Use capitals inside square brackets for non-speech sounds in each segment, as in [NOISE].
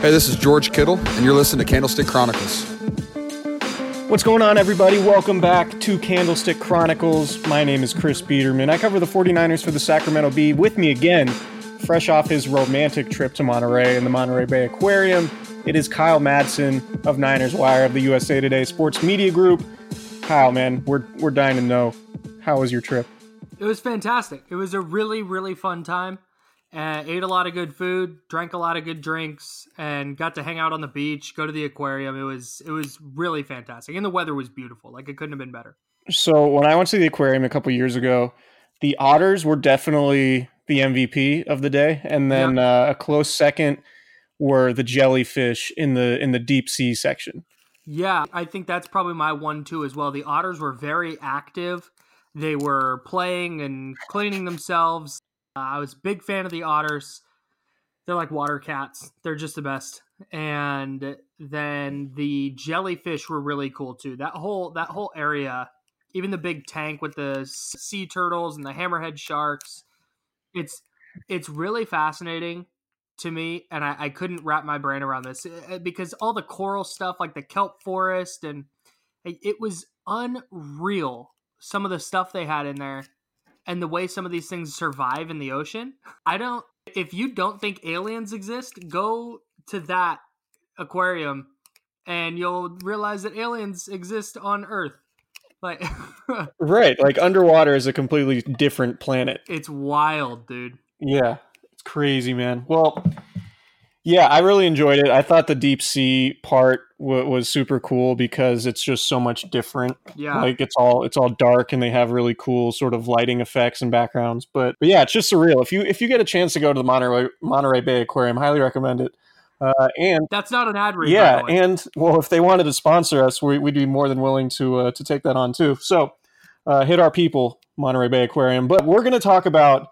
Hey, this is George Kittle, and you're listening to Candlestick Chronicles. What's going on, everybody? Welcome back to Candlestick Chronicles. My name is Chris Biderman. I cover the 49ers for the Sacramento Bee. With me again, fresh off his romantic trip to Monterey and the Monterey Bay Aquarium, it is Kyle Madson of Niners Wire of the USA Today Sports Media Group. Kyle, man, we're, we're dying to know. How was your trip? It was fantastic. It was a really, really fun time. Uh, ate a lot of good food, drank a lot of good drinks, and got to hang out on the beach, go to the aquarium. It was it was really fantastic, and the weather was beautiful. Like it couldn't have been better. So when I went to the aquarium a couple years ago, the otters were definitely the MVP of the day, and then uh, a close second were the jellyfish in the in the deep sea section. Yeah, I think that's probably my one too as well. The otters were very active. They were playing and cleaning themselves. Uh, I was a big fan of the otters. They're like water cats. They're just the best. And then the jellyfish were really cool too. That whole that whole area, even the big tank with the sea turtles and the hammerhead sharks. It's it's really fascinating to me, and I, I couldn't wrap my brain around this uh, because all the coral stuff, like the kelp forest, and it was unreal. Some of the stuff they had in there and the way some of these things survive in the ocean. I don't if you don't think aliens exist, go to that aquarium and you'll realize that aliens exist on Earth. Like [LAUGHS] Right, like underwater is a completely different planet. It's wild, dude. Yeah. It's crazy, man. Well, yeah, I really enjoyed it. I thought the deep sea part w- was super cool because it's just so much different. Yeah, like it's all it's all dark and they have really cool sort of lighting effects and backgrounds. But but yeah, it's just surreal. If you if you get a chance to go to the Monterey Monterey Bay Aquarium, highly recommend it. Uh, and that's not an ad read. Yeah, and well, if they wanted to sponsor us, we, would be more than willing to uh, to take that on too. So uh, hit our people, Monterey Bay Aquarium. But we're going to talk about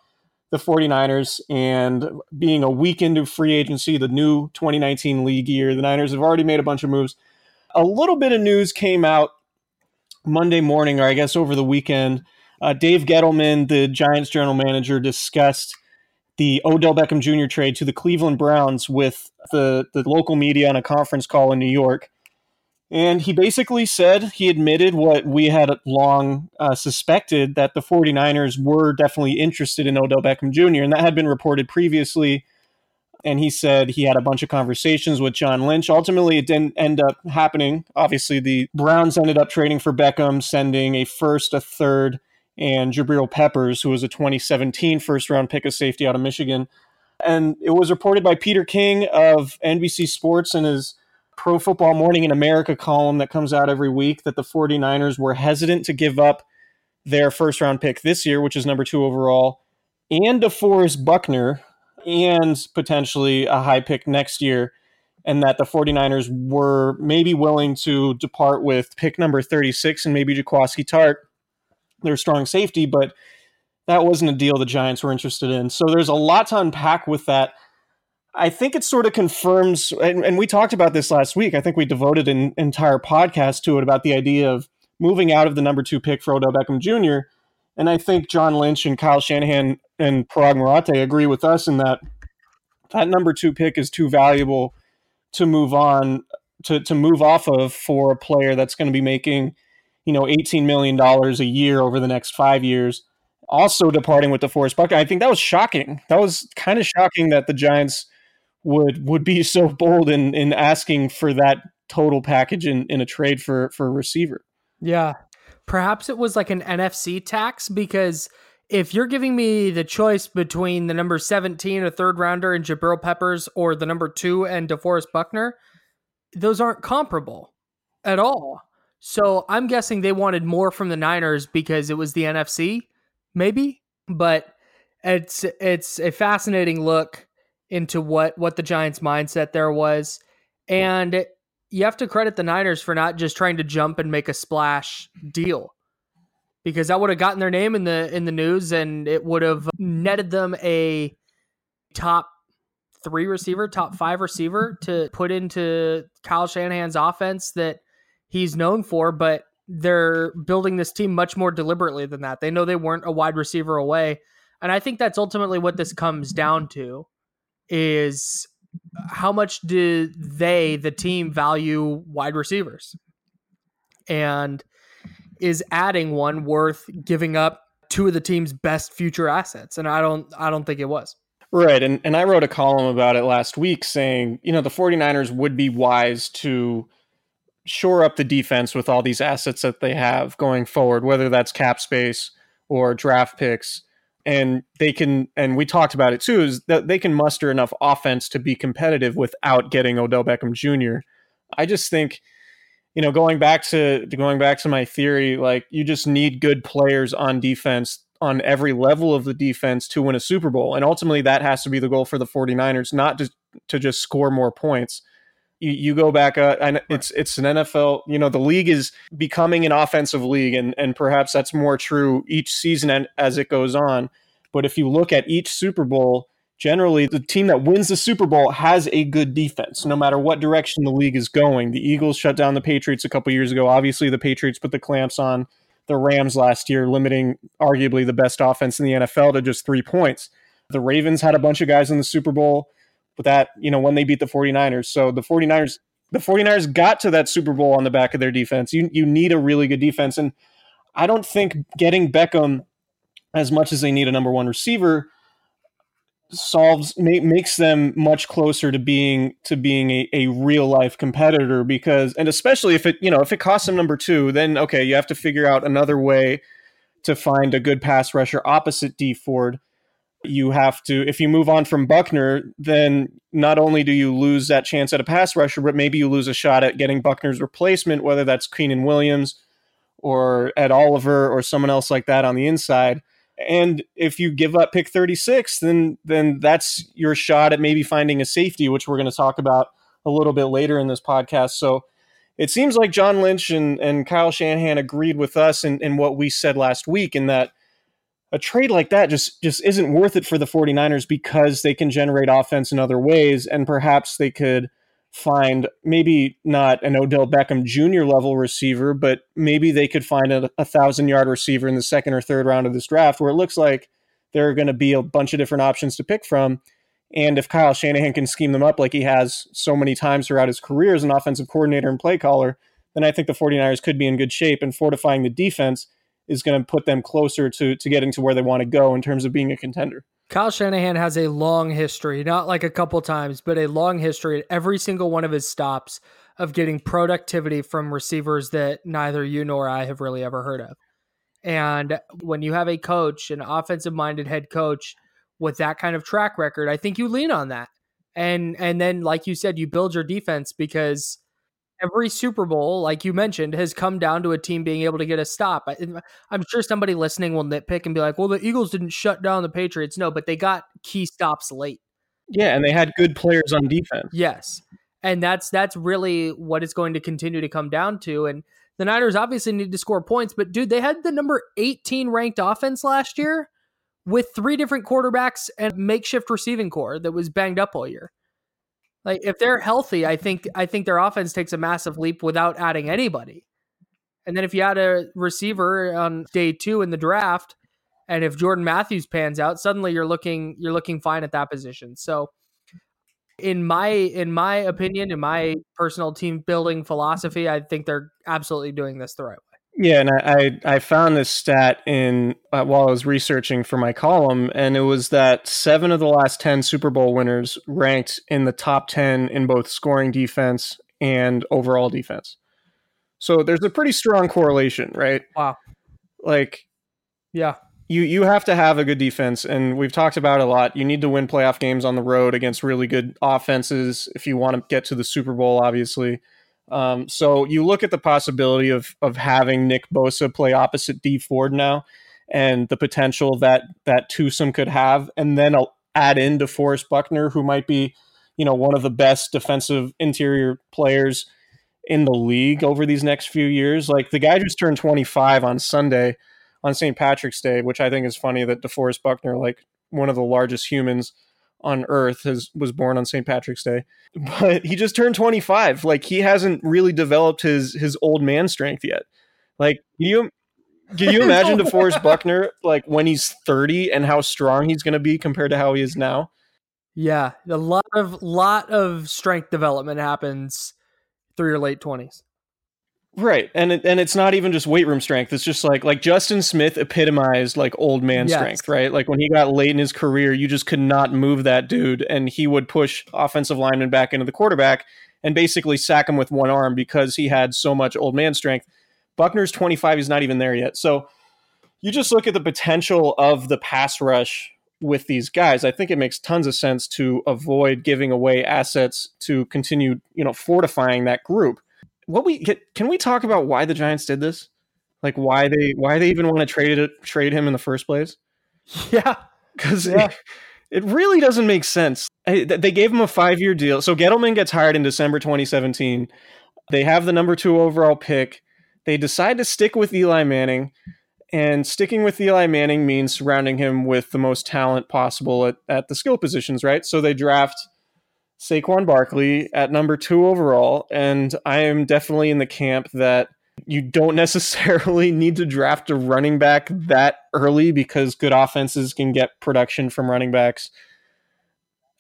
the 49ers and being a week into free agency, the new 2019 league year, the Niners have already made a bunch of moves. A little bit of news came out Monday morning, or I guess over the weekend. Uh, Dave Gettleman, the Giants general manager, discussed the Odell Beckham Jr. trade to the Cleveland Browns with the, the local media on a conference call in New York. And he basically said he admitted what we had long uh, suspected that the 49ers were definitely interested in Odell Beckham Jr., and that had been reported previously. And he said he had a bunch of conversations with John Lynch. Ultimately, it didn't end up happening. Obviously, the Browns ended up trading for Beckham, sending a first, a third, and Jabril Peppers, who was a 2017 first round pick of safety out of Michigan. And it was reported by Peter King of NBC Sports and his Pro Football Morning in America column that comes out every week that the 49ers were hesitant to give up their first round pick this year, which is number two overall, and DeForest Buckner, and potentially a high pick next year, and that the 49ers were maybe willing to depart with pick number 36 and maybe Jaquiski Tartt, their strong safety, but that wasn't a deal the Giants were interested in. So there's a lot to unpack with that. I think it sort of confirms, and, and we talked about this last week. I think we devoted an entire podcast to it about the idea of moving out of the number two pick for Odell Beckham Jr. And I think John Lynch and Kyle Shanahan and Paraag Marathe agree with us in that that number two pick is too valuable to move on to, to move off of for a player that's going to be making, you know, $18 million a year over the next five years. Also departing with DeForest Buckner. I think that was shocking. That was kind of shocking that the Giants would would be so bold in in asking for that total package in, in a trade for for a receiver. Yeah. Perhaps it was like an NFC tax because if you're giving me the choice between the number 17, a third rounder, and Jabril Peppers, or the number two and DeForest Buckner, those aren't comparable at all. So I'm guessing they wanted more from the Niners because it was the NFC, maybe. But it's it's a fascinating look into what what the Giants' mindset there was, and you have to credit the Niners for not just trying to jump and make a splash deal because that would have gotten their name in the in the news and it would have netted them a top three receiver, top five receiver to put into Kyle Shanahan's offense that he's known for, but they're building this team much more deliberately than that. They know they weren't a wide receiver away. And I think that's ultimately what this comes down to is how much do they, the team, value wide receivers? And is adding one worth giving up two of the team's best future assets? And I don't I don't think it was. Right. And and I wrote a column about it last week saying, you know, the 49ers would be wise to shore up the defense with all these assets that they have going forward, whether that's cap space or draft picks. And they can, and we talked about it too, is that they can muster enough offense to be competitive without getting Odell Beckham Jr. I just think you know, going back to going back to my theory, like you just need good players on defense on every level of the defense to win a Super Bowl. And ultimately that has to be the goal for the 49ers, not just to just score more points. You, you go back uh, and it's it's an NFL, you know, the league is becoming an offensive league and and perhaps that's more true each season and as it goes on. But if you look at each Super Bowl, generally the team that wins the Super Bowl has a good defense, no matter what direction the league is going. The Eagles shut down the Patriots a couple years ago. Obviously, the Patriots put the clamps on the Rams last year, limiting arguably the best offense in the NFL to just three points. The Ravens had a bunch of guys in the Super Bowl, that, you know, when they beat the 49ers. So the 49ers the 49ers got to that Super Bowl on the back of their defense. You you need a really good defense. And I don't think getting Beckham as much as they need a number one receiver solves ma- makes them much closer to being to being a, a real life competitor because and especially if it you know if it costs them number two then okay you have to figure out another way to find a good pass rusher opposite Dee Ford you have to if you move on from Buckner then not only do you lose that chance at a pass rusher but maybe you lose a shot at getting Buckner's replacement whether that's Quinnen Williams or Ed Oliver or someone else like that on the inside and if you give up pick 36, then then that's your shot at maybe finding a safety, which we're going to talk about a little bit later in this podcast. So it seems like John Lynch and, and Kyle Shanahan agreed with us in what we said last week in that a trade like that just just isn't worth it for the 49ers because they can generate offense in other ways and perhaps they could find maybe not an Odell Beckham Jr. level receiver, but maybe they could find a, a thousand yard receiver in the second or third round of this draft where it looks like there are going to be a bunch of different options to pick from. And if Kyle Shanahan can scheme them up like he has so many times throughout his career as an offensive coordinator and play caller, then I think the 49ers could be in good shape. And fortifying the defense is going to put them closer to, to getting to where they want to go in terms of being a contender. Kyle Shanahan has a long history, not like a couple times, but a long history at every single one of his stops of getting productivity from receivers that neither you nor I have really ever heard of. And when you have a coach, an offensive minded head coach with that kind of track record, I think you lean on that. And and then like you said, you build your defense because every Super Bowl, like you mentioned, has come down to a team being able to get a stop. I, I'm sure somebody listening will nitpick and be like, "Well, the Eagles didn't shut down the Patriots." No, but they got key stops late. Yeah, and they had good players on defense. Yes, and that's that's really what it's going to continue to come down to. And the Niners obviously need to score points, but dude, they had the number 18 ranked offense last year with three different quarterbacks and makeshift receiving core that was banged up all year. Like if they're healthy, I think I think their offense takes a massive leap without adding anybody. And then if you add a receiver on day 2 in the draft and if Jordan Matthews pans out, suddenly you're looking you're looking fine at that position. So in my in my opinion, in my personal team building philosophy, I think they're absolutely doing this the right way. Yeah, and I I, I found this stat in uh, while I was researching for my column, and it was that seven of the last ten Super Bowl winners ranked in the top ten in both scoring defense and overall defense. So there's a pretty strong correlation, right? Wow. Like, yeah, you you have to have a good defense, and we've talked about it a lot. You need to win playoff games on the road against really good offenses if you want to get to the Super Bowl, obviously. Um, so you look at the possibility of of having Nick Bosa play opposite Dee Ford now, and the potential that that twosome could have, and then I'll add in DeForest Buckner, who might be, you know, one of the best defensive interior players in the league over these next few years. Like the guy just turned 25 on Sunday on St. Patrick's Day, which I think is funny that DeForest Buckner, like one of the largest humans on earth has was born on St. Patrick's Day. But he just turned 25. Like he hasn't really developed his his old man strength yet. Like can you can you [LAUGHS] imagine DeForest Buckner like when he's 30 and how strong he's going to be compared to how he is now? Yeah, a lot of lot of strength development happens through your late 20s. Right. And it, and it's not even just weight room strength. It's just like like Justin Smith epitomized like old man Yes. strength, right? Like when he got late in his career, you just could not move that dude and he would push offensive linemen back into the quarterback and basically sack him with one arm because he had so much old man strength. Buckner's 25, he's not even there yet. So you just look at the potential of the pass rush with these guys. I think it makes tons of sense to avoid giving away assets to continue, you know, fortifying that group what we can, we talk about why the Giants did this? Like why they why they even want to trade it trade him in the first place? [LAUGHS] Yeah. Because Yeah. it, [LAUGHS] it really doesn't make sense. Hey, They gave him a five year deal. So Gettleman gets hired in December 2017. They have the number two overall pick. They decide to stick with Eli Manning. And sticking with Eli Manning means surrounding him with the most talent possible at, at the skill positions, right? So they draft Saquon Barkley at number two overall. And I am definitely in the camp that you don't [LAUGHS] necessarily need to draft a running back that early because good offenses can get production from running backs.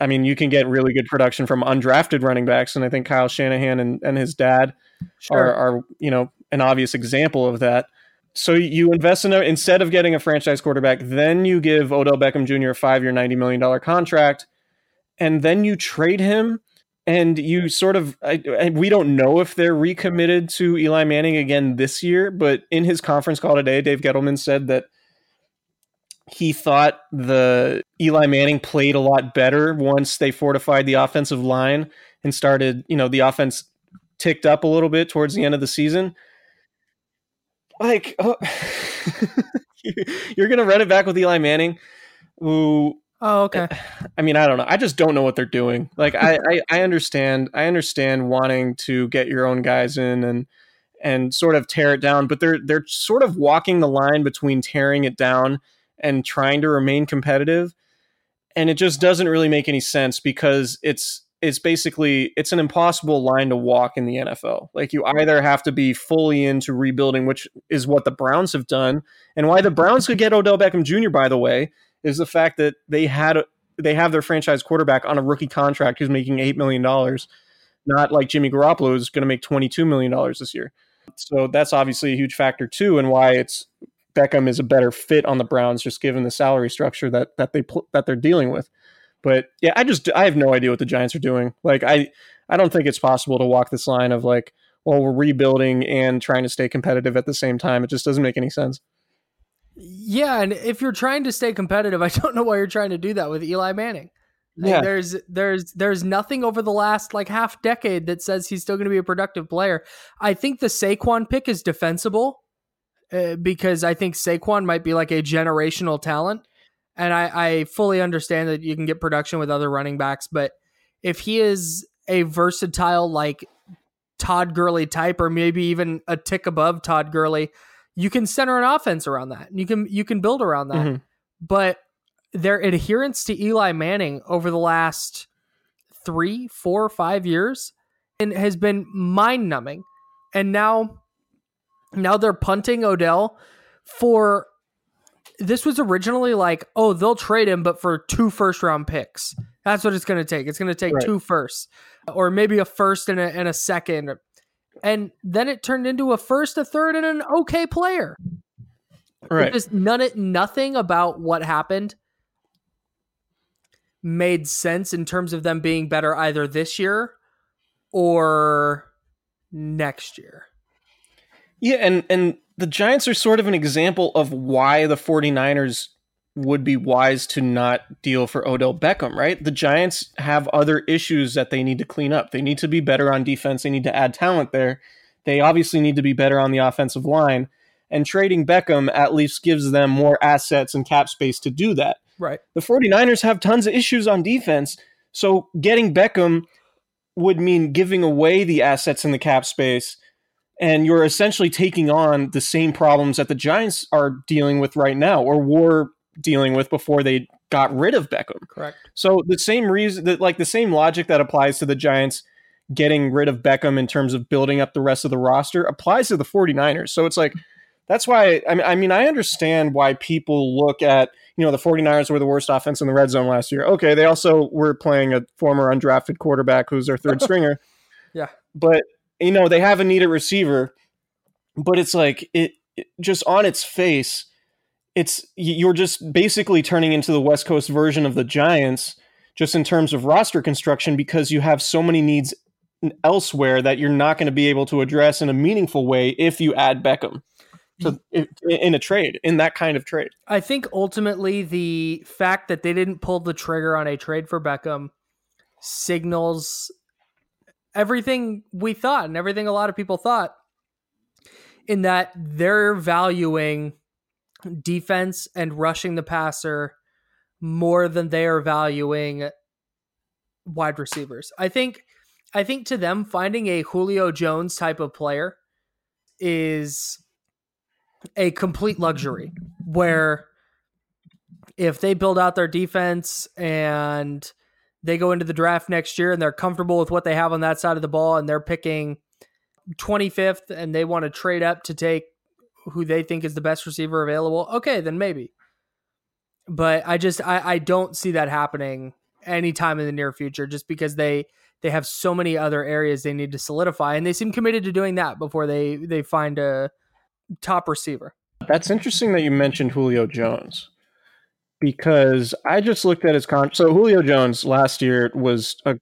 I mean, you can get really good production from undrafted running backs, and I think Kyle Shanahan and, and his dad are, are, you know, an obvious example of that. So you invest in a instead of getting a franchise quarterback, then you give Odell Beckham Jr. a five-year, ninety million dollar contract, and then you trade him and you sort of I, I, we don't know if they're recommitted to Eli Manning again this year, but in his conference call today, Dave Gettleman said that he thought the Eli Manning played a lot better once they fortified the offensive line and started, you know, the offense ticked up a little bit towards the end of the season. Like, oh, [LAUGHS] you're going to run it back with Eli Manning, who Oh, okay. [SIGHS] I mean, I don't know. I just don't know what they're doing. Like, I, I, I understand. I understand wanting to get your own guys in and and sort of tear it down, but they're they're sort of walking the line between tearing it down and trying to remain competitive, and it just doesn't really make any sense because it's it's basically it's an impossible line to walk in the NFL. Like you either have to be fully into rebuilding, which is what the Browns have done, and why the Browns could get Odell Beckham Jr. By the way, is the fact that they had they have their franchise quarterback on a rookie contract who's making eight million dollars, not like Jimmy Garoppolo is going to make twenty two million dollars this year. So that's obviously a huge factor too, and why it's Beckham is a better fit on the Browns, just given the salary structure that that they that they're dealing with. But yeah, I just I have no idea what the Giants are doing. Like I I don't think it's possible to walk this line of like, well, we're rebuilding and trying to stay competitive at the same time. It just doesn't make any sense. Yeah, and if you're trying to stay competitive, [LAUGHS] I don't know why you're trying to do that with Eli Manning. Like, there's there's there's nothing over the last like half decade that says he's still going to be a productive player. I think the Saquon pick is defensible uh, because I think Saquon might be like a generational talent, and I, I fully understand that you can get production with other running backs, but if he is a versatile like Todd Gurley type, or maybe even a tick above Todd Gurley, you can center an offense around that. And you can you can build around that. Mhm. But their adherence to Eli Manning over the last three, four, five years and has been mind numbing. And now now they're punting Odell for this was originally like, oh, they'll trade him, but for two first round picks. That's what it's going to take. It's going to take Right. two firsts, or maybe a first and a, and a second. And then it turned into a first, a third, and an okay player. Right. Just none nothing about what happened made sense in terms of them being better either this year or next year. Yeah, and and the Giants are sort of an example of why the 49ers would be wise to not deal for Odell Beckham, right? The Giants have other issues that they need to clean up. They need to be better on defense, they need to add talent there. They obviously need to be better on the offensive line, and trading Beckham at least gives them more assets and cap space to do that. Right. The 49ers have tons of issues on defense, so getting Beckham would mean giving away the assets in the cap space and you're essentially taking on the same problems that the Giants are dealing with right now or were dealing with before they got rid of Beckham. Correct. So the same reason that like the same logic that applies to the Giants getting rid of Beckham in terms of building up the rest of the roster applies to the 49ers. So it's like that's why I mean I mean I understand why people look at, you know, the 49ers were the worst offense in the red zone last year. Okay, they also were playing a former undrafted quarterback who's their third [LAUGHS] stringer. Yeah. But you know, they have a needed receiver, but it's like it, it just on its face it's you're just basically turning into the West Coast version of the Giants, just in terms of roster construction, because you have so many needs elsewhere that you're not going to be able to address in a meaningful way if you add Beckham to, in a trade, in that kind of trade. I think ultimately the fact that they didn't pull the trigger on a trade for Beckham signals everything we thought and everything a lot of people thought in that they're valuing defense and rushing the passer more than they are valuing wide receivers. I think I think to them finding a Julio Jones type of player is a complete luxury where if they build out their defense and they go into the draft next year and they're comfortable with what they have on that side of the ball and they're picking 25th and they want to trade up to take who they think is the best receiver available, okay, then maybe. But I just I, I don't see that happening anytime in the near future just because they they have so many other areas they need to solidify and they seem committed to doing that before they they find a top receiver. That's interesting that you mentioned Julio Jones because I just looked at his con. So Julio Jones last year was a,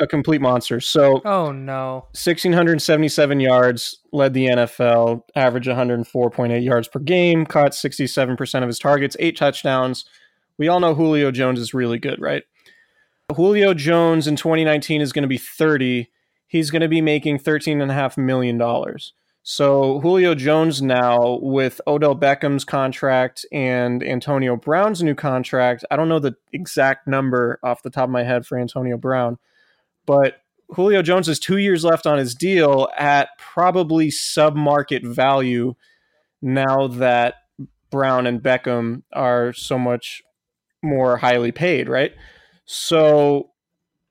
a complete monster. So Oh no. 1,677 yards, led the NFL, average 104.8 yards per game, caught 67% of his targets, eight touchdowns. We all know Julio Jones is really good, right? Julio Jones in 2019 is going to be 30. He's going to be making $13.5 million. So Julio Jones now with Odell Beckham's contract and Antonio Brown's new contract. I don't know the exact number off the top of my head for Antonio Brown, but Julio Jones has two years left on his deal at probably sub market value now that Brown and Beckham are so much more highly paid, right? So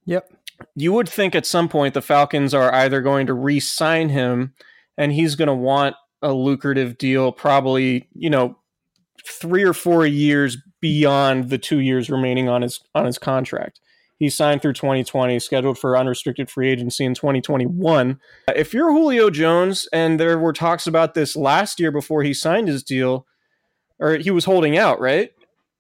Yep. you would think at some point the Falcons are either going to re sign him and he's going to want a lucrative deal, probably, you know, three or four years beyond the two years remaining on his on his contract. He's signed through 2020, scheduled for unrestricted free agency in 2021. If you're Julio Jones, and there were talks about this last year before he signed his deal, or he was holding out, right?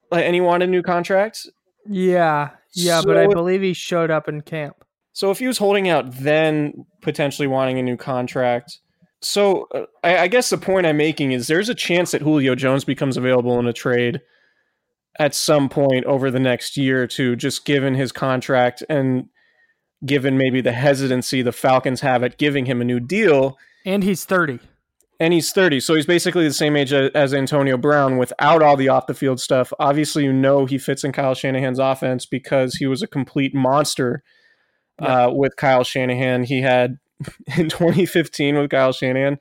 Like, and he wanted new contracts. Yeah. Yeah, but I So- believe he showed up in camp. So if he was holding out, then potentially wanting a new contract. So uh, I, I guess the point I'm making is there's a chance that Julio Jones becomes available in a trade at some point over the next year or two, just given his contract and given maybe the hesitancy the Falcons have at giving him a new deal. And he's 30. And he's 30. So he's basically the same age as Antonio Brown without all the off the field stuff. Obviously, you know he fits in Kyle Shanahan's offense because he was a complete monster uh, with Kyle Shanahan. He had [LAUGHS] in 2015 with Kyle Shanahan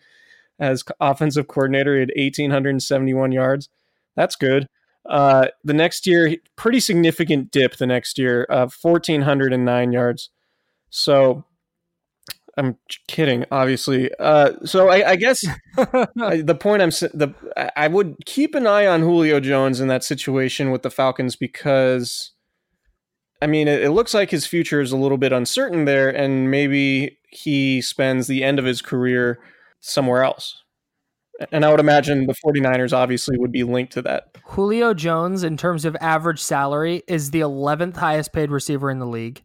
as offensive coordinator, he had 1,871 yards. That's good. Uh, the next year, pretty significant dip the next year of 1,409 yards. So I'm kidding, obviously. Uh, so I, I guess the point I'm the I would keep an eye on Julio Jones in that situation with the Falcons because, I mean, it, it looks like his future is a little bit uncertain there, and maybe he spends the end of his career somewhere else. And I would imagine the 49ers obviously would be linked to that. Julio Jones, in terms of average salary, is the 11th highest paid receiver in the league.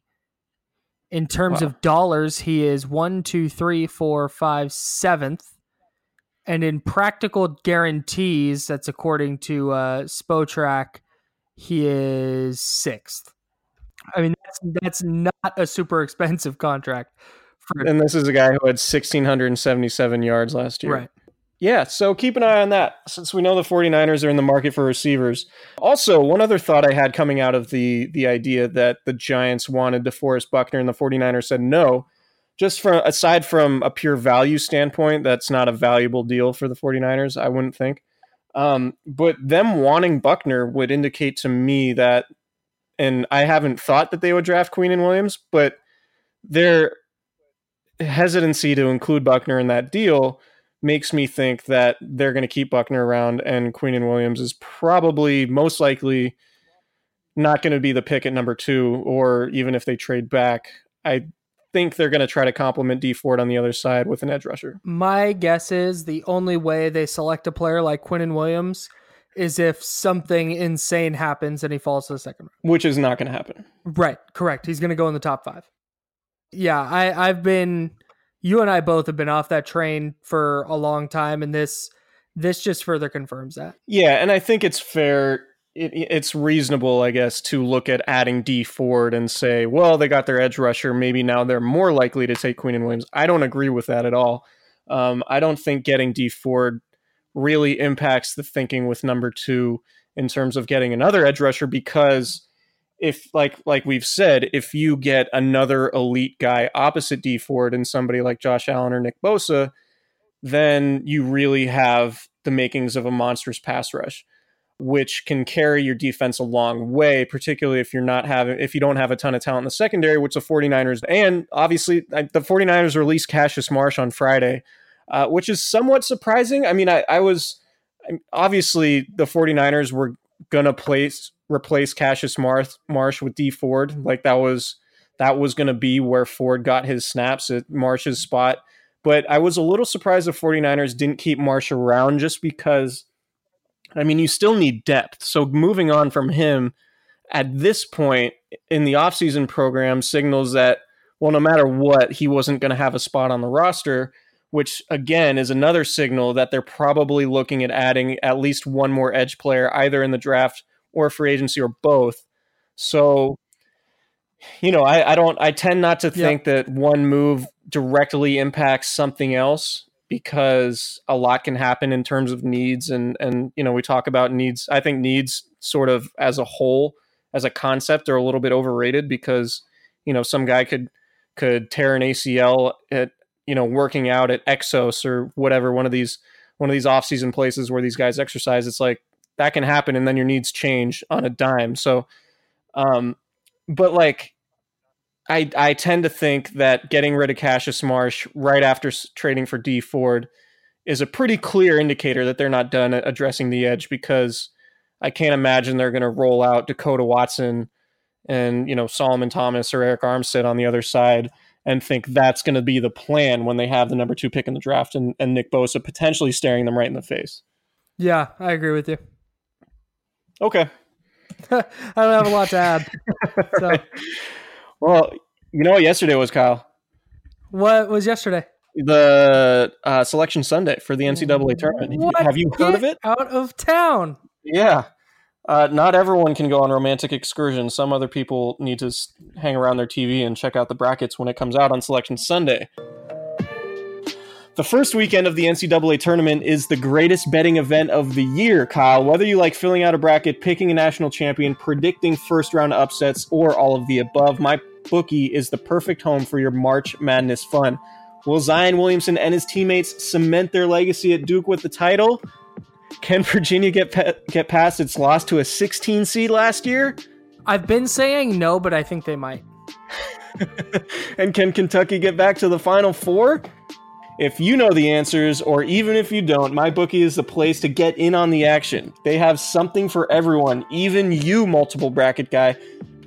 In terms wow. of dollars, he is one, two, three, four, five, seventh. And in practical guarantees, that's according to uh, Spotrac, he is sixth. I mean, that's, that's not a super expensive contract. For- and this is a guy who had 1,677 yards last year. Right. Yeah, so keep an eye on that since we know the 49ers are in the market for receivers. Also, one other thought I had coming out of the the idea that the Giants wanted DeForest Buckner and the 49ers said no, just from aside from a pure value standpoint, that's not a valuable deal for the 49ers, I wouldn't think. Um, but them wanting Buckner would indicate to me that and I haven't thought that they would draft Quinnen Williams, but their hesitancy to include Buckner in that deal makes me think that they're going to keep Buckner around and Quinnen Williams is probably most likely not going to be the pick at number two, or even if they trade back, I think they're going to try to complement Dee Ford on the other side with an edge rusher. My guess is the only way they select a player like Quinnen Williams is if something insane happens and he falls to the second round. Which is not going to happen. Right, correct. He's going to go in the top five. Yeah, I, I've been you and I both have been off that train for a long time, and this this just further confirms that. Yeah, and I think it's fair. It, it's reasonable, I guess, to look at adding Dee Ford and say, well, they got their edge rusher. Maybe now they're more likely to take Quinnen Williams. I don't agree with that at all. Um, I don't think getting Dee Ford really impacts the thinking with number two in terms of getting another edge rusher because if like like we've said, if you get another elite guy opposite Dee Ford and somebody like Josh Allen or Nick Bosa, then you really have the makings of a monstrous pass rush, which can carry your defense a long way, particularly if you're not having if you don't have a ton of talent in the secondary, which the 49ers and obviously the 49ers released Cassius Marsh on Friday, uh, which is somewhat surprising. I mean, I, I was obviously the 49ers were gonna place replace Cassius Marsh, Marsh with Dee Ford. Like that was that was going to be where Ford got his snaps at Marsh's spot. But I was a little surprised the 49ers didn't keep Marsh around just because, I mean, you still need depth. So moving on from him at this point in the offseason program signals that, well, no matter what, he wasn't going to have a spot on the roster, which again is another signal that they're probably looking at adding at least one more edge player either in the draft or free agency or both. So, you know, I, I don't, I tend not to think that one move directly impacts something else because a lot can happen in terms of needs and and you know we talk about needs. I think needs sort of as a whole as a concept are a little bit overrated because you know some guy could could tear an acl at you know working out at exos or whatever one of these one of these off-season places where these guys exercise. It's like that can happen and then your needs change on a dime. So um but like i i tend to think that getting rid of cassius marsh right after trading for Dee Ford is a pretty clear indicator that they're not done addressing the edge because i can't imagine they're going to roll out Dekoda Watson and you know solomon thomas or Arik Armstead on the other side and think that's going to be the plan when they have the number two pick in the draft and, and nick bosa potentially staring them right in the face. Yeah i agree with you Okay. [LAUGHS] I don't have a lot to add. [LAUGHS] So. right. Well, you know what yesterday was, Kyle? What was yesterday? The uh, selection Sunday for the NCAA tournament. What? Have you heard Get of it? Out of town. Yeah. Uh, not everyone can go on romantic excursions. Some other people need to hang around their TV and check out the brackets when it comes out on Selection Sunday. The first weekend of the NCAA tournament is the greatest betting event of the year, Kyle. Whether you like filling out a bracket, picking a national champion, predicting first round upsets, or all of the above, my bookie is the perfect home for your March Madness fun. Will Zion Williamson and his teammates cement their legacy at Duke with the title? Can [LAUGHS] Virginia get pa- get past its loss to a 16 seed last year? I've been saying no, but I think they might. [LAUGHS] and can Kentucky get back to the Final Four? If you know the answers, or even if you don't, MyBookie is the place to get in on the action. They have something for everyone, even you, multiple bracket guy.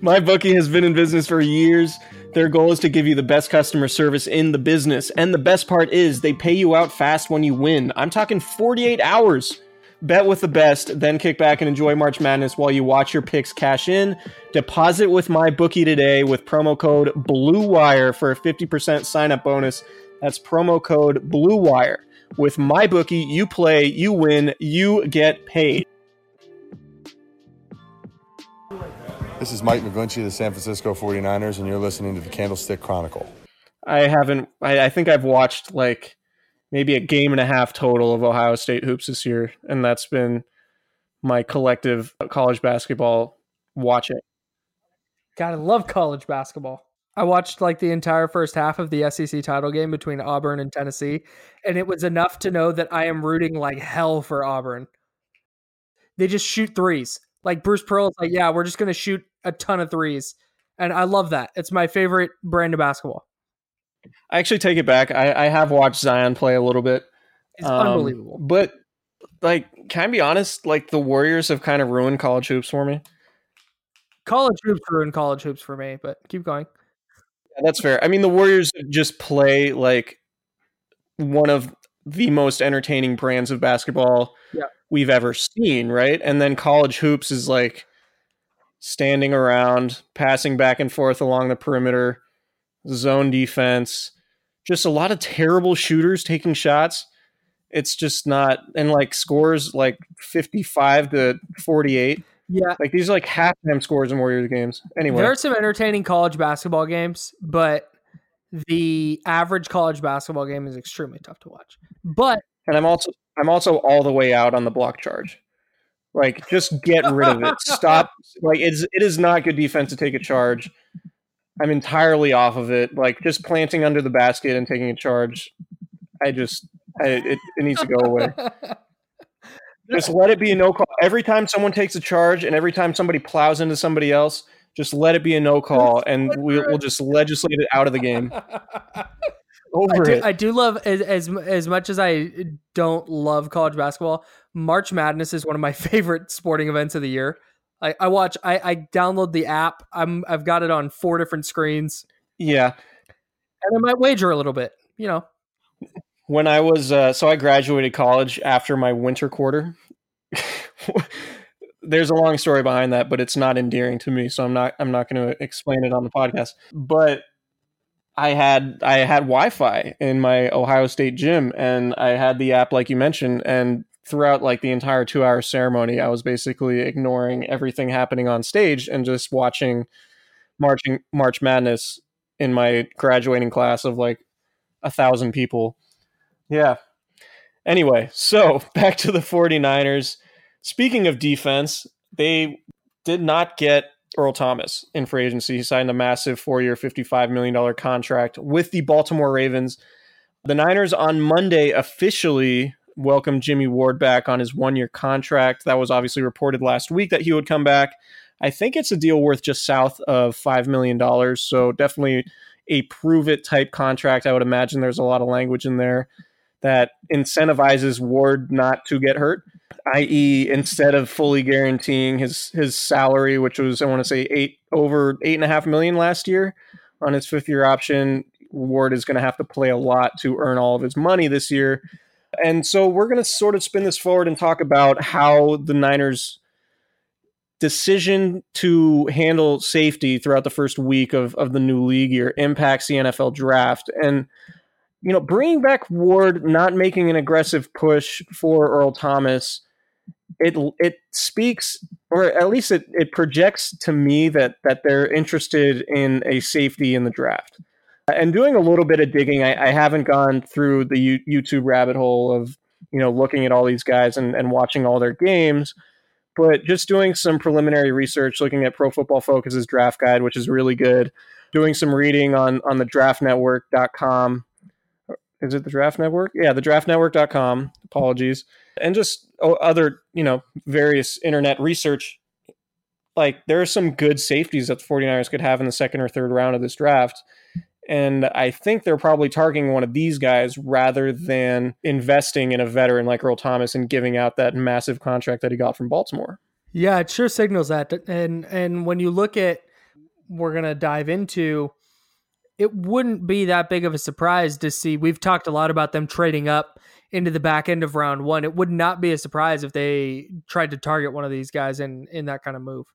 MyBookie has been in business for years. Their goal is to give you the best customer service in the business. And the best part is they pay you out fast when you win. I'm talking 48 hours. Bet with the best, then kick back and enjoy March Madness while you watch your picks cash in. Deposit with my bookie today with promo code BLUEWIRE for a 50% sign up bonus. That's promo code BLUEWIRE. With my bookie, you play, you win, you get paid. This is Mike McGlinchey of the San Francisco 49ers, and you're listening to the Candlestick Chronicle. I haven't, I, I think I've watched like maybe a game and a half total of Ohio State hoops this year, and that's been my collective college basketball watching. God, I love college basketball. I watched like the entire first half of the SEC title game between Auburn and Tennessee, and it was enough to know that I am rooting like hell for Auburn. They just shoot threes. Like Bruce Pearl is like, yeah, we're just gonna shoot a ton of threes. And I love that. It's my favorite brand of basketball. I actually take it back. I, I have watched Zion play a little bit. It's Um, unbelievable. But like, can I be honest? Like the Warriors have kind of ruined college hoops for me. College hoops ruined college hoops for me, but keep going. That's fair. I mean, the Warriors just play like one of the most entertaining brands of basketball Yeah. we've ever seen, right? And then college hoops is like standing around, passing back and forth along the perimeter, zone defense, just a lot of terrible shooters taking shots. It's just not, and like scores like 55 to 48. Yeah. Like these are like halftime scores in Warriors games. Anyway, There are some entertaining college basketball games, but the average college basketball game is extremely tough to watch. But and I'm also I'm also all the way out on the block charge. Like, just get rid of it. [LAUGHS] Stop. Like, it's it is not good defense to take a charge. I'm entirely off of it. Like, just planting under the basket and taking a charge. I just I, it, it needs to go away. [LAUGHS] Just let it be a no call. Every time someone takes a charge and every time somebody plows into somebody else, just let it be a no call, and we, we'll just legislate it out of the game. [LAUGHS] I Over do, it. I do love as, as as much as I don't love college basketball. March Madness is one of my [LAUGHS] favorite sporting events of the year. I, I watch. I, I download the app. I'm I've got it on four different screens, yeah. and I might wager a little bit. You know, when I was uh, so I graduated college after my winter quarter. [LAUGHS] There's a long story behind that, but it's not endearing to me, so I'm not I'm not going to explain it on the podcast. But I had I had Wi-Fi in my Ohio State gym, and I had the app like you mentioned, and throughout like the entire two hour ceremony, I was basically ignoring everything happening on stage and just watching marching March Madness in my graduating class of like a thousand people. Yeah. Anyway, so [LAUGHS] back to the 49ers. Speaking of defense, they did not get Earl Thomas in free agency. He signed a massive four year, $55 million contract with the Baltimore Ravens. The Niners on Monday officially welcomed Jimmy Ward back on his one year contract. That was obviously reported last week that he would come back. I think it's a deal worth just south of $5 million. So definitely a prove it type contract. I would imagine there's a lot of language in there that incentivizes Ward not to get hurt, i.e., instead of fully guaranteeing his his salary, which was I want to say eight over eight and a half million last year on his fifth year option, Ward is going to have to play a lot to earn all of his money this year. And so we're going to sort of spin this forward and talk about how the Niners decision to handle safety throughout the first week of, of the new league year impacts the NFL draft. And, you know, bringing back Ward, not making an aggressive push for Earl Thomas, it it speaks or at least it, it projects to me that that they're interested in a safety in the draft. And doing a little bit of digging i, I haven't gone through the U, youtube rabbit hole of you know looking at all these guys and, and watching all their games but just doing some preliminary research looking at pro football focus's draft guide which is really good doing some reading on on the draftnetwork.com is it the draft network? Yeah the draftnetwork.com apologies. And just oh, other you know various internet research. Like there are some good safeties that the 49ers could have in the second or third round of this draft. And I think they're probably targeting one of these guys rather than investing in a veteran like Earl Thomas and giving out that massive contract that he got from Baltimore. Yeah, it sure signals that. And and when you look at we're gonna dive into, it wouldn't be that big of a surprise to see. We've talked a lot about them trading up into the back end of round one. It would not be a surprise if they tried to target one of these guys in in that kind of move.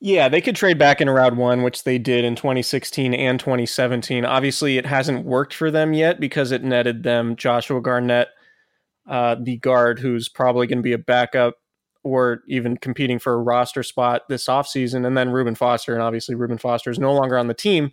Yeah, they could trade back in round one, which they did in 2016 and 2017. Obviously, it hasn't worked for them yet because it netted them Joshua Garnett, uh, the guard, who's probably going to be a backup or even competing for a roster spot this offseason, and then Reuben Foster. And obviously, Reuben Foster is no longer on the team.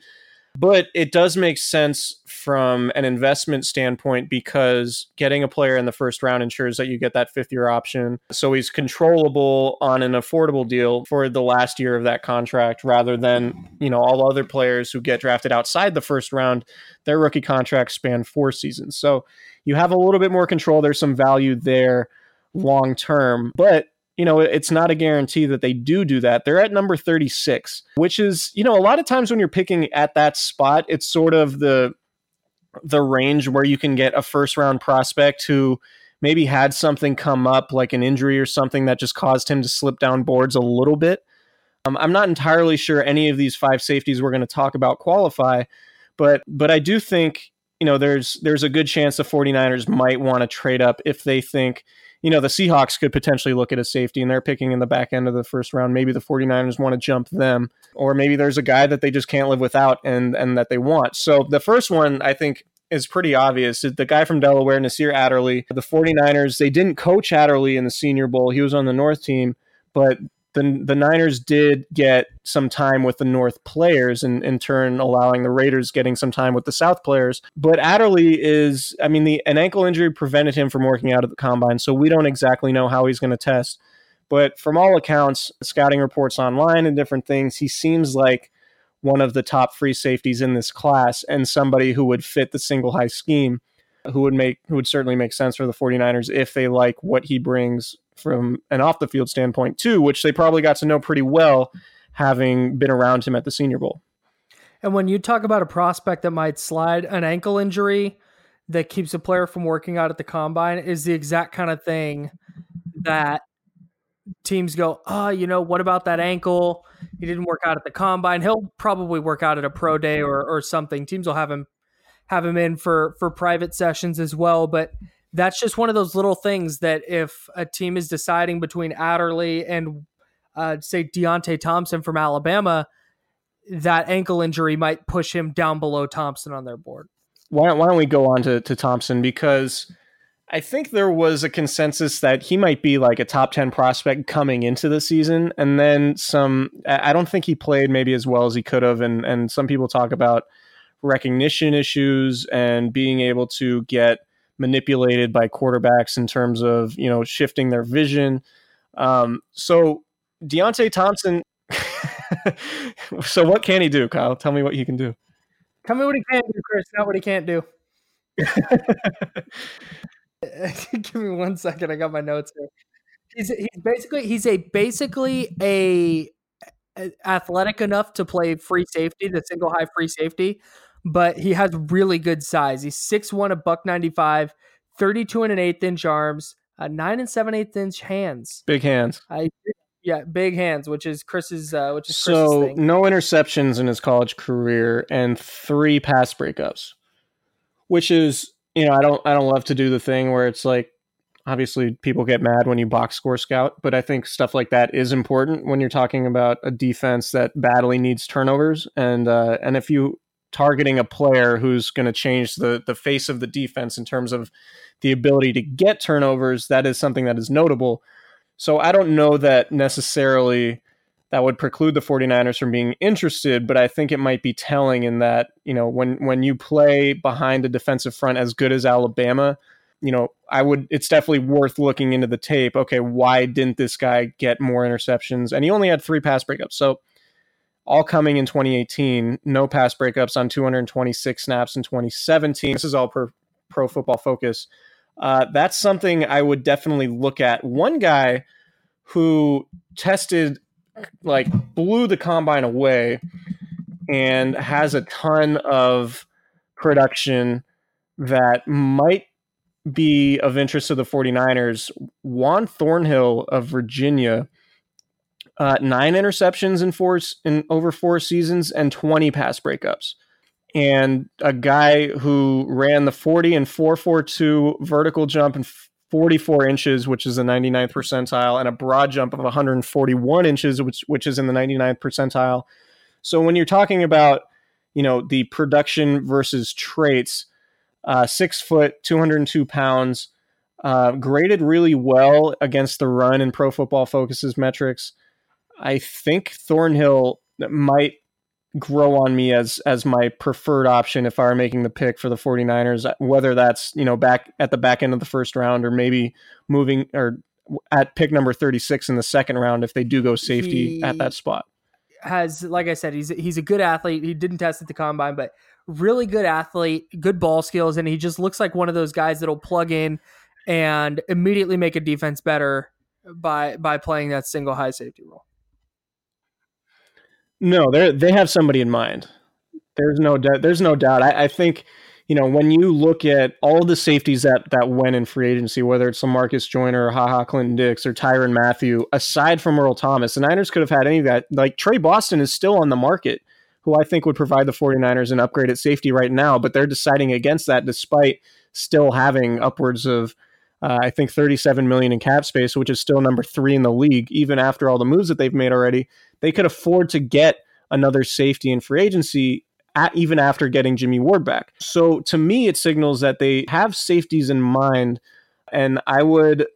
But it does make sense from an investment standpoint because getting a player in the first round ensures that you get that fifth year option. So he's controllable on an affordable deal for the last year of that contract rather than, you know, all other players who get drafted outside the first round, their rookie contracts span four seasons. So you have a little bit more control. There's some value there long term. But you know, it's not a guarantee that they do do that. They're at number 36, which is, you know, a lot of times when you're picking at that spot, it's sort of the the range where you can get a first round prospect who maybe had something come up like an injury or something that just caused him to slip down boards a little bit. Um, I'm not entirely sure any of these five safeties we're going to talk about qualify, but but I do think, you know, there's there's a good chance the 49ers might want to trade up if they think you know, the Seahawks could potentially look at a safety and they're picking in the back end of the first round. Maybe the 49ers want to jump them, or maybe there's a guy that they just can't live without and, and that they want. So the first one, I think, is pretty obvious. The guy from Delaware, Nasir Adderley, the 49ers, they didn't coach Adderley in the Senior Bowl. He was on the North team, but the the Niners did get some time with the North players, and in turn allowing the Raiders getting some time with the South players. But Adderley is, I mean, the an ankle injury prevented him from working out at the combine, so we don't exactly know how he's going to test. But from all accounts, scouting reports online and different things, he seems like one of the top free safeties in this class and somebody who would fit the single high scheme who would make who would certainly make sense for the 49ers if they like what he brings from an off the field standpoint too, which they probably got to know pretty well having been around him at the Senior Bowl. And when you talk about a prospect that might slide an ankle injury that keeps a player from working out at the combine is the exact kind of thing that teams go, oh, you know, what about that ankle? He didn't work out at the combine. He'll probably work out at a pro day or, or something. Teams will have him have him in for for private sessions as well. But that's just one of those little things that if a team is deciding between Adderley and uh, say Deionte Thompson from Alabama, that ankle injury might push him down below Thompson on their board. Why, why don't we go on to, to Thompson? Because I think there was a consensus that he might be like a top 10 prospect coming into the season. And then some, I don't think he played maybe as well as he could have. And, and some people talk about recognition issues and being able to get manipulated by quarterbacks in terms of you know shifting their vision. Um, so Deionte Thompson. [LAUGHS] so what can he do, Kyle? Tell me what he can do. Tell me what he can do, Chris. Not what he can't do. [LAUGHS] [LAUGHS] Give me one second. I got my notes here. He's he's basically he's a basically a athletic enough to play free safety, the single high free safety, but he has really good size. He's 6'1, a buck 95, 32 and an eighth inch arms, uh, nine and seven eighth inch hands. Big hands. I, yeah, big hands, which is Chris's. Uh, which is so no interceptions in his college career and three pass breakups, which is you know I don't I don't love to do the thing where it's like obviously people get mad when you box score scout, but I think stuff like that is important when you're talking about a defense that badly needs turnovers and uh, and if you targeting a player who's going to change the the face of the defense in terms of the ability to get turnovers. That is something that is notable. So I don't know that necessarily that would preclude the 49ers from being interested, but I think it might be telling in that, you know, when when you play behind a defensive front as good as Alabama, you know, I would it's definitely worth looking into the tape. Okay, why didn't this guy get more interceptions? And he only had 3 pass breakups. So all coming in 2018, no pass breakups on 226 snaps in 2017. This is all per pro football focus. Uh, that's something I would definitely look at. One guy who tested like blew the combine away and has a ton of production that might be of interest to the 49ers. Juan Thornhill of Virginia uh, nine interceptions in four in over four seasons and 20 pass breakups. And a guy who ran the 40 and 442 vertical jump and 44 inches, which is the 99th percentile, and a broad jump of 141 inches, which which is in the 99th percentile. So when you're talking about, you know, the production versus traits, uh, six foot, 202 pounds, uh, graded really well against the run in Pro Football Focus's metrics. I think Thornhill might grow on me as as my preferred option if I were making the pick for the 49ers uh, whether that's you know back at the back end of the first round or maybe moving or at pick number 36 in the second round if they do go safety he at that spot. has like I said he's he's a good athlete. He didn't test at the combine but really good athlete good ball skills and he just looks like one of those guys that'll plug in and immediately make a defense better by by playing that single high safety role no, they they have somebody in mind. There's no doubt. There's no doubt. I, I, think you know when you look at all the safeties that that went in free agency, whether it's Lamarcus Joyner, or Ha Ha Clinton Dix, or Tyrann Mathieu, aside from Earl Thomas, the Niners could have had any of that. Like Tre Boston is still on the market, who I think would provide the 49ers an upgrade at safety right now, but they're deciding against that despite still having upwards of uh, I think 37 million in cap space, which is still number three in the league, even after all the moves that they've made already. They could afford to get another safety in free agency at, even after getting Jimmy Ward back. So to me, it signals that they have safeties in mind, and I would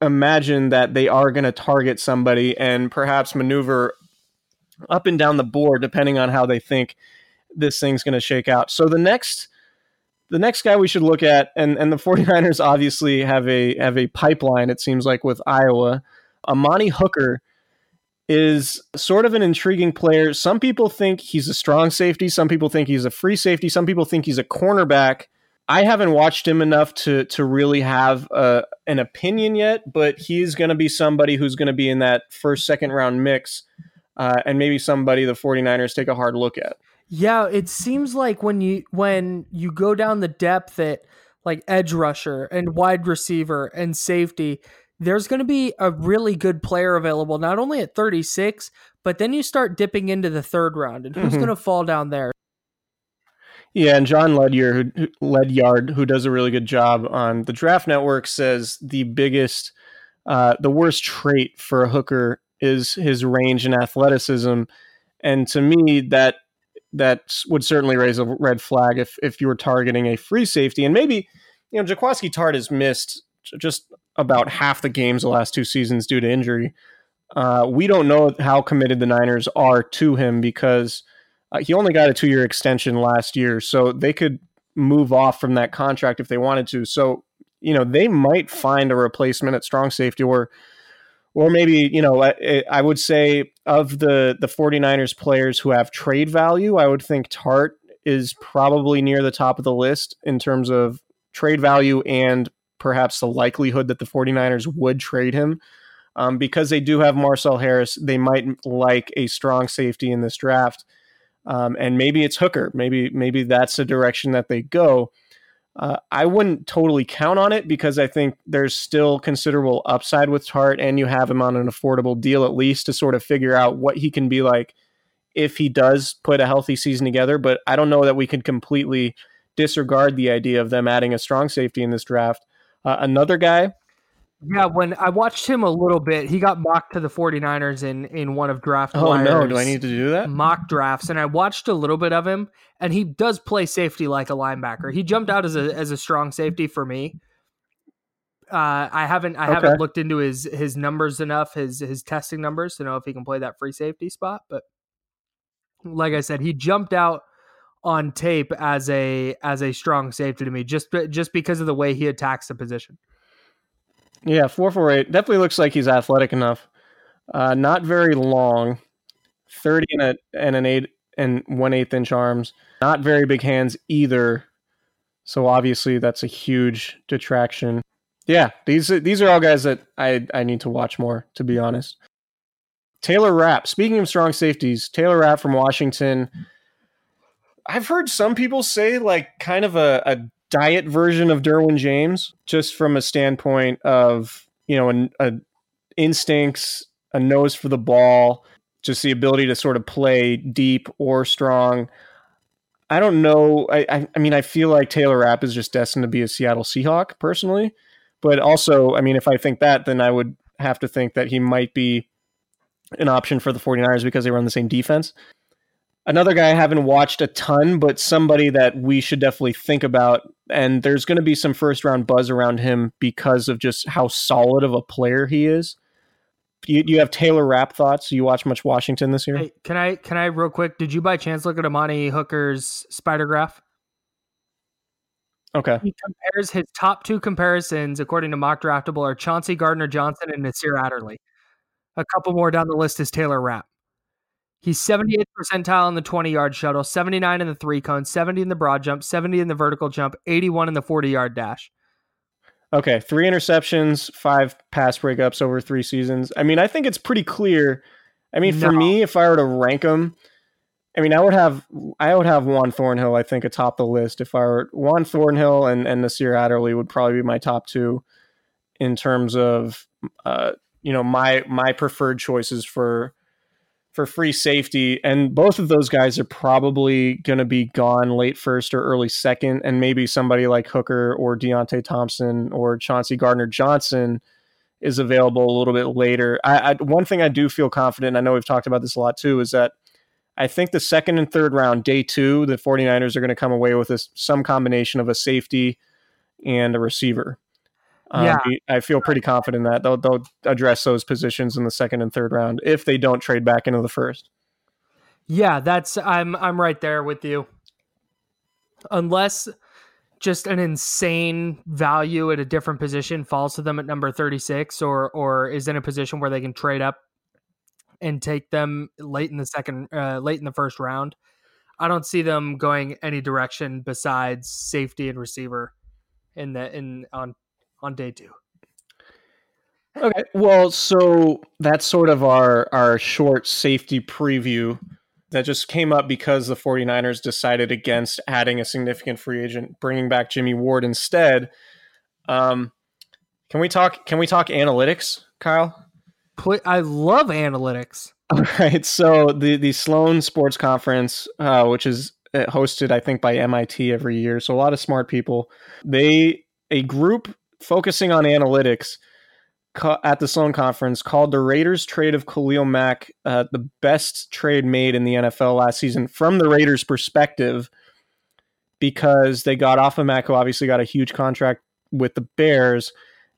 imagine that they are going to target somebody and perhaps maneuver up and down the board depending on how they think this thing's going to shake out. So the next the next guy we should look at and and the [LAUGHS] 49ers obviously have a have a pipeline it seems like with Iowa. Amani Hooker is sort of an intriguing player. Some people think he's a strong safety, some people think he's a free safety, some people think he's a cornerback. I haven't watched him enough to to really have a, an opinion yet, but he's going to be somebody who's going to be in that first second round mix uh, and maybe somebody the 49ers take a hard look at. Yeah, it seems like when you when you go down the depth at like edge rusher and wide receiver and safety, there's going to be a really good player available not only at 36, but then you start dipping into the third round and who's mm-hmm. going to fall down there? Yeah, and Jon Ledyard, who, Ledyard, who does a really good job on the Draft Network, says the biggest, uh, the worst trait for a hooker is his range and athleticism. And to me, that that would certainly raise a red flag if if you were targeting a free safety. And maybe, you know, Jaquiski Tartt has missed just about half the games the last two seasons due to injury. Uh, we don't know how committed the Niners are to him because uh, he only got a two year extension last year. So they could move off from that contract if they wanted to. So, you know, they might find a replacement at strong safety or or maybe you know I, I, would say of the the 49ers players who have trade value i would think Tartt is probably near the top of the list in terms of trade value and perhaps the likelihood that the 49ers would trade him um, because they do have Marcell Harris they might like a strong safety in this draft um, and maybe it's hooker maybe maybe that's the direction that they go uh, I wouldn't totally count on it because I think there's still considerable upside with Tartt, and you have him on an affordable deal at least to sort of figure out what he can be like if he does put a healthy season together. But I don't know that we can completely disregard the idea of them adding a strong safety in this draft. Uh, another guy yeah, when I watched him a little bit, he got mocked to the 49ers in in one of draft. Oh no, do I need to do that? Mock drafts, and I watched a little bit of him, and he does play safety like a linebacker. He jumped out as a as a strong safety for me. Uh, I haven't I Okay. haven't looked into his his numbers enough, his his testing numbers to know if he can play that free safety spot. But like I said, he jumped out on tape as a as a strong safety to me, just just because of the way he attacks the position. Yeah, four four eight definitely looks like he's athletic enough. Uh, not very long, thirty and a and an eight and one eighth inch arms. Not very big hands either. So obviously that's a huge detraction. Yeah, these these are all guys that I I need to watch more. To be honest, Taylor Rapp. Speaking of strong safeties, Taylor Rapp from Washington. I've heard some people say like kind of a, a diet version of Derwin James, just from a standpoint of you know a, a instincts, a nose for the ball, just the ability to sort of play deep or strong. I don't know. I, I, I mean, I feel like Taylor Rapp is just destined to be a Seattle Seahawk personally, but also, I mean, if I think that, then I would have to think that he might be an option for the 49ers because they run the same defense. Another guy I haven't watched a ton, but somebody that we should definitely think about. And there's going to be some first round buzz around him because of just how solid of a player he is. You, you have Taylor Rapp thoughts? You watch much Washington this year? Hey, can I can I real quick? Did you by chance look at Amani Hooker's spider graph? Okay. He compares his top two comparisons, according to Mock Draftable, are Chauncey Gardner Johnson and Nasir Adderley. A couple more down the list is Taylor Rapp. He's 78th percentile in the 20 yard shuttle, 79 in the three cone, 70 in the broad jump, 70 in the vertical jump, 81 in the 40 yard dash. Okay. Three interceptions, five pass breakups over three seasons. I mean, I think it's pretty clear. I mean, for me, if I were to rank them, I mean, I would have I would have Juan Thornhill. I think atop the list. If I were Juan Thornhill and and Nasir Adderley would probably be my top two in terms of uh, you know my my preferred choices for for free safety. And both of those guys are probably going to be gone late first or early second, and maybe somebody like Hooker or Deionte Thompson or Chauncey Gardner Johnson is available a little bit later. I, I one thing I do feel confident. I know we've talked about this a lot too. Is that I think the second and third round, day two, the 49ers are going to come away with this, some combination of a safety and a receiver. Um, Yeah. I feel pretty confident that they'll, they'll address those positions in the second and third round if they don't trade back into the first. Yeah, that's I'm I'm right there with you. Unless just an insane value at a different position falls to them at number 36 or or is in a position where they can trade up and take them late in the second uh, late in the first round. I don't see them going any direction besides safety and receiver in the in on on day 2. Okay. Well, so that's sort of our our short safety preview that just came up because the 49ers decided against adding a significant free agent, bringing back Jimmy Ward instead. Um, can we talk can we talk analytics, Kyle? I love analytics. All [LAUGHS] right. So the the Sloan Sports Conference, uh, which is uh, hosted, I think, by MIT every year, so a lot of smart people. They a group focusing on analytics at the Sloan Conference called the Raiders trade of Khalil Mack uh, the best trade made in the NFL last season from the Raiders' perspective, because they got off of Mack, who obviously got a huge contract with the Bears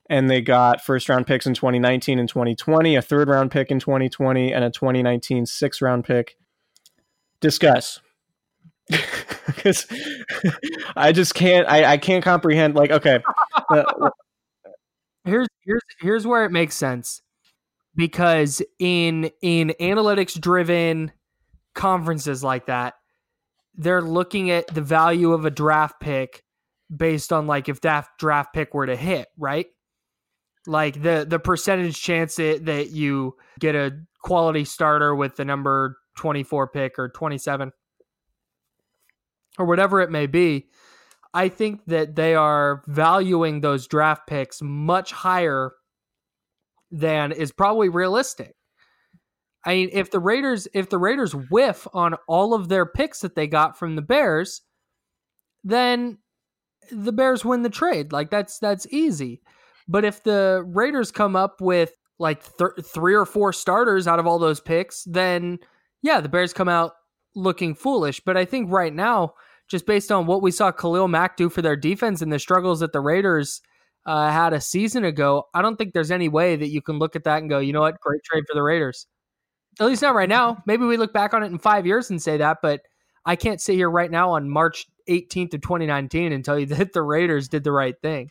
and they got first round picks in 2019 and 2020, a third round pick in 2020, and a 2019 sixth round pick. Discuss. [LAUGHS] Because [LAUGHS] I just can't. I, I can't comprehend. Like, okay, uh, [LAUGHS] here's here's here's where it makes sense because in in analytics driven conferences like that they're looking at the value of a draft pick based on like if that draft pick were to hit right? Like the the percentage chance that, that you get a quality starter with the number 24 pick or 27 or whatever it may be I think that they are valuing those draft picks much higher than is probably realistic. I mean, if the Raiders if the Raiders whiff on all of their picks that they got from the Bears, then the Bears win the trade. Like that's that's easy. But if the Raiders come up with like th- three or four starters out of all those picks, then yeah, the Bears come out looking foolish. But I think right now, just based on what we saw Khalil Mack do for their defense and the struggles that the Raiders uh, had a season ago, I don't think there's any way that you can look at that and go, you know what, great trade for the Raiders. At least not right now. Maybe we look back on it in five years and say that, but I can't sit here right now on March 18th of 2019 and tell you [LAUGHS] that the Raiders did the right thing.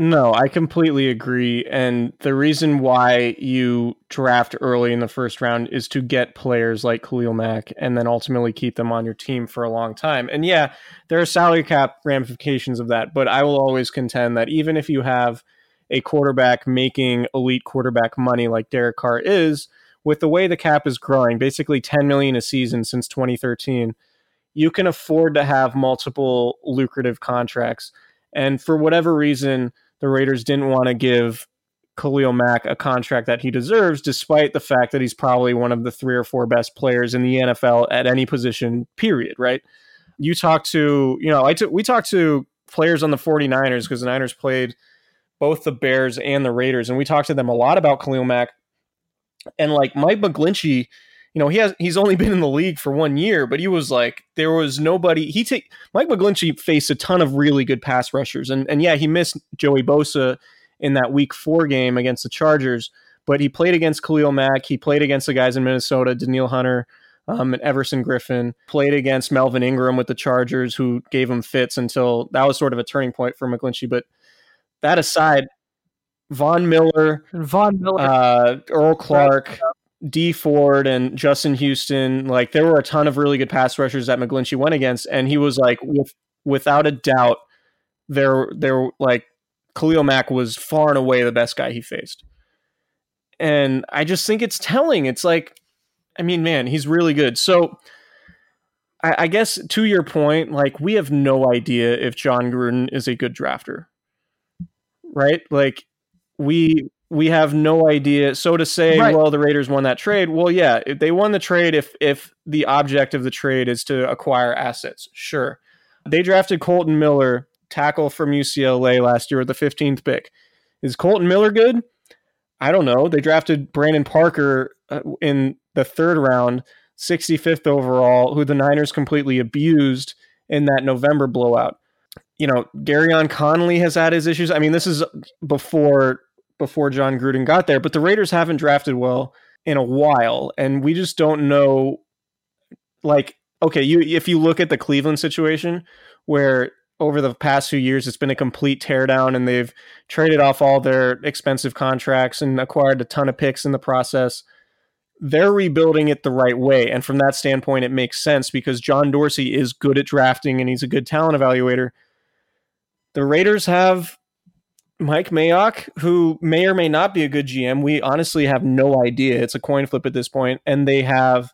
No, I completely agree. And the reason why you draft early in the first round is to get players like Khalil Mack and then ultimately keep them on your team for a long time. And yeah, there are salary cap ramifications of that, but I will always contend that even if you have a quarterback making elite quarterback money like Derek Carr is, with the way the cap is growing, basically 10 million a season since 2013, you can afford to have multiple lucrative contracts. And for whatever reason, the Raiders didn't want to give Khalil Mack a contract that he deserves, despite the fact that he's probably one of the three or four best players in the NFL at any position, period, right? You talk to, you know, I t- we talked to players on the 49ers because the Niners played both the Bears and the Raiders, and we talked to them a lot about Khalil Mack. And like Mike McGlinchey, you know, he has he's only [LAUGHS] been in the league for one year, but he was like there was nobody. He take Mike McGlinchey faced a ton of really good pass rushers, and and yeah, he missed Joey Bosa in that Week Four game against the Chargers, but he played against Khalil Mack. He played against the guys in Minnesota, Danielle Hunter. Um, and Everson Griffen played against Melvin Ingram with the Chargers, who gave him fits until that was sort of a turning point for McGlinchey. But that aside, Von Miller, Von Miller, uh, Earl Clark, Dee Ford and Justin Houston, like there were a ton of really good pass rushers that McGlinchey went against, and he was like, with, without a doubt, there, there, like Khalil Mack was far and away the best guy he faced, and I just think it's telling. It's like, I mean, man, he's really good. So, I, I guess to your point, like we have no idea if Jon Gruden is a good drafter, right? Like we we have no idea. So to say, right. well, the Raiders won that trade. Well, yeah, they won the trade if if the object of the trade is to acquire assets. Sure, they drafted Kolton Miller, tackle from UCLA last year with the 15th pick. Is Kolton Miller good? I don't know. They drafted Brandon Parker uh, in the third round, 65th overall, who the Niners completely abused in that November blowout. You know, Gareon Conley has had his issues. I mean, this is before before Jon Gruden got there, but the Raiders haven't drafted well in a while, and we just don't know. Like, okay, you if you look at the Cleveland situation, where over the past few years it's been a complete teardown, and they've traded off all their expensive contracts and acquired a ton of picks in the process. They're rebuilding it the right way, and from that standpoint, it makes sense because John Dorsey is good at drafting and he's a good talent evaluator. The Raiders have Mike Mayock, who may or may not be a good GM. We honestly have no idea. It's a coin flip at this point. And they have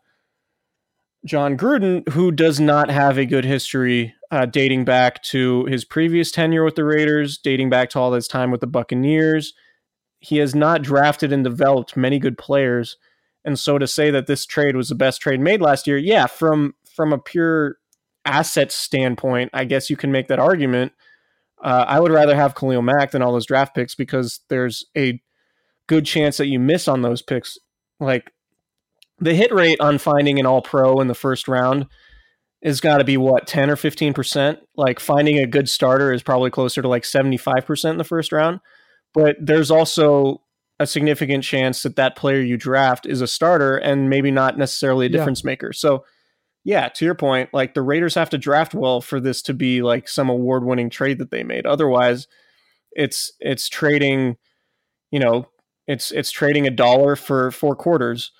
Jon Gruden, who does not have a good history uh, dating back to his previous tenure with the Raiders, dating back to all his time with the Buccaneers. He has not drafted and developed many good players. And so to say that this trade was the best trade made last year, yeah, from from a pure asset standpoint, I guess you can make that argument. Uh, I would rather have Khalil Mack than all those draft picks because there's a good chance that you miss on those picks. Like the hit rate on finding an all pro in the first round is got to be what 10 or 15%. Like finding a good starter is probably closer to like 75% in the first round. But there's also a significant chance that that player you draft is a starter and maybe not necessarily a difference yeah. maker. So yeah, to your point, like the Raiders have to draft well for this to be like some award-winning trade that they made. Otherwise, it's it's trading, you know, it's it's trading a dollar for four quarters,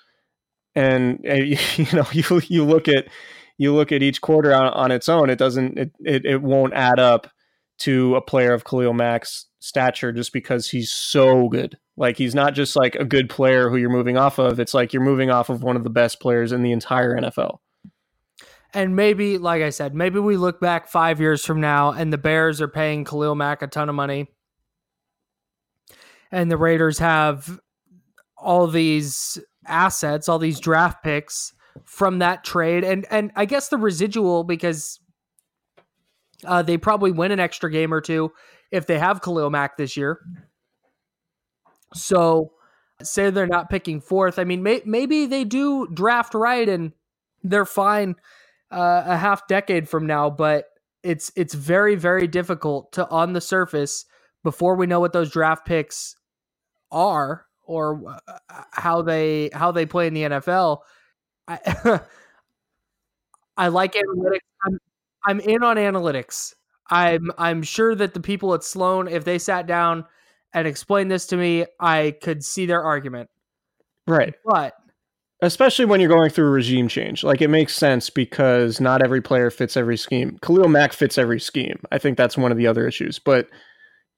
and uh, [LAUGHS] you know you you look at you look at each quarter on, on its own, it doesn't it, it it won't add up to a player of Khalil Mack's stature just because he's so good. Like he's not just like a good player who you're moving off of. It's like you're moving off of one of the best players in the entire NFL. And maybe, like I said, maybe we look back five years from now and the Bears are paying Khalil Mack a ton of money. And the Raiders have all these assets, all these draft picks from that trade. And and I guess the residual because uh, they probably win an extra game or two if they have Khalil Mack this year. So say they're not picking fourth. I mean, may, maybe they do draft right and they're fine uh, a half decade from now, but it's it's very very difficult to on the surface before we know what those draft picks are or uh, how they how they play in the NFL. I [LAUGHS] I like analytics. I'm I'm in on analytics. I'm I'm sure that the people at Sloan, if they sat down and explained this to me, I could see their argument. Right. But especially when you're going through a regime change, like it makes sense because not every player fits every scheme. Khalil Mack fits every scheme. I think that's one of the other issues. But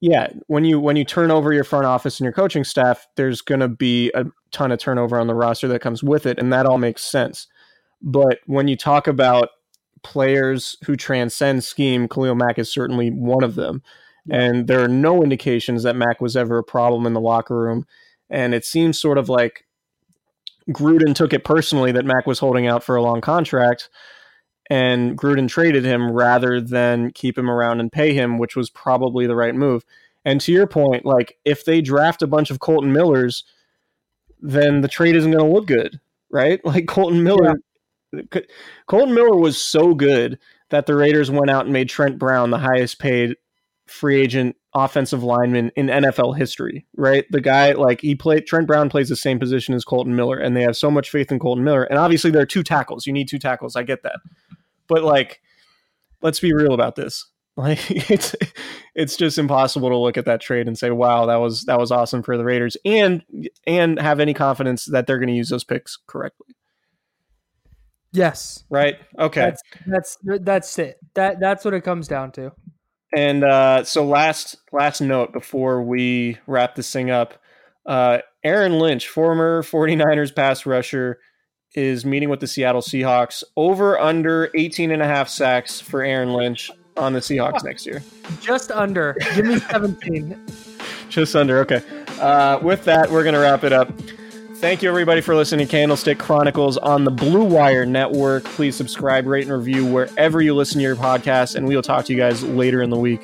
yeah, when you when you turn over your front office and your coaching staff, there's going to be a ton of turnover on the roster that comes with it, and that all makes sense. But when you talk about players who transcend scheme, Khalil Mack is certainly one of them. And there are no indications that Mack was ever a problem in the locker room. And it seems sort of like Gruden took it personally that Mack was holding out for a long contract. And Gruden traded him rather than keep him around and pay him, which was probably the right move. And to your point, like if they draft a bunch of Kolton Millers, then the trade isn't going to look good, right? [LAUGHS] Like Kolton Miller, Kolton Miller was so good that the Raiders went out and made Trent Brown the highest paid free agent offensive lineman in NFL history, right? The guy, like, he played, Trent Brown plays the same position as Kolton Miller, and they have so much faith in Kolton Miller. And obviously, there are two tackles. You need two tackles. I get that. But, like, let's be real about this. [LAUGHS] Like it's it's just impossible to look at that trade and say, "Wow, that was that was awesome for the Raiders," and and have any confidence that they're going to use those picks correctly. Yes. Right. Okay. That's that's that's it. That that's what it comes down to. And uh, so last last note before we wrap this thing up, uh, Aaron Lynch, former 49ers pass rusher, is meeting with the Seattle Seahawks over under 18 and a half sacks for Aaron Lynch on the Seahawks next year. Just under. Give me 17. [LAUGHS] Just under. Okay. Uh, with that, we're going to wrap it up. Thank you, everybody, for listening to Candlestick Chronicles on the Blue Wire Network. Please subscribe, rate, and review wherever you listen to your podcast, and we will talk to you guys later in the week.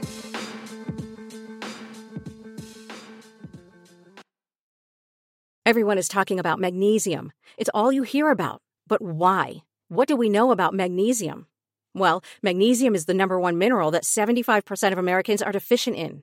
Everyone is talking about magnesium. It's all you hear about. But why? What do we know about magnesium? Well, magnesium is the number one mineral that 75% of Americans are deficient in.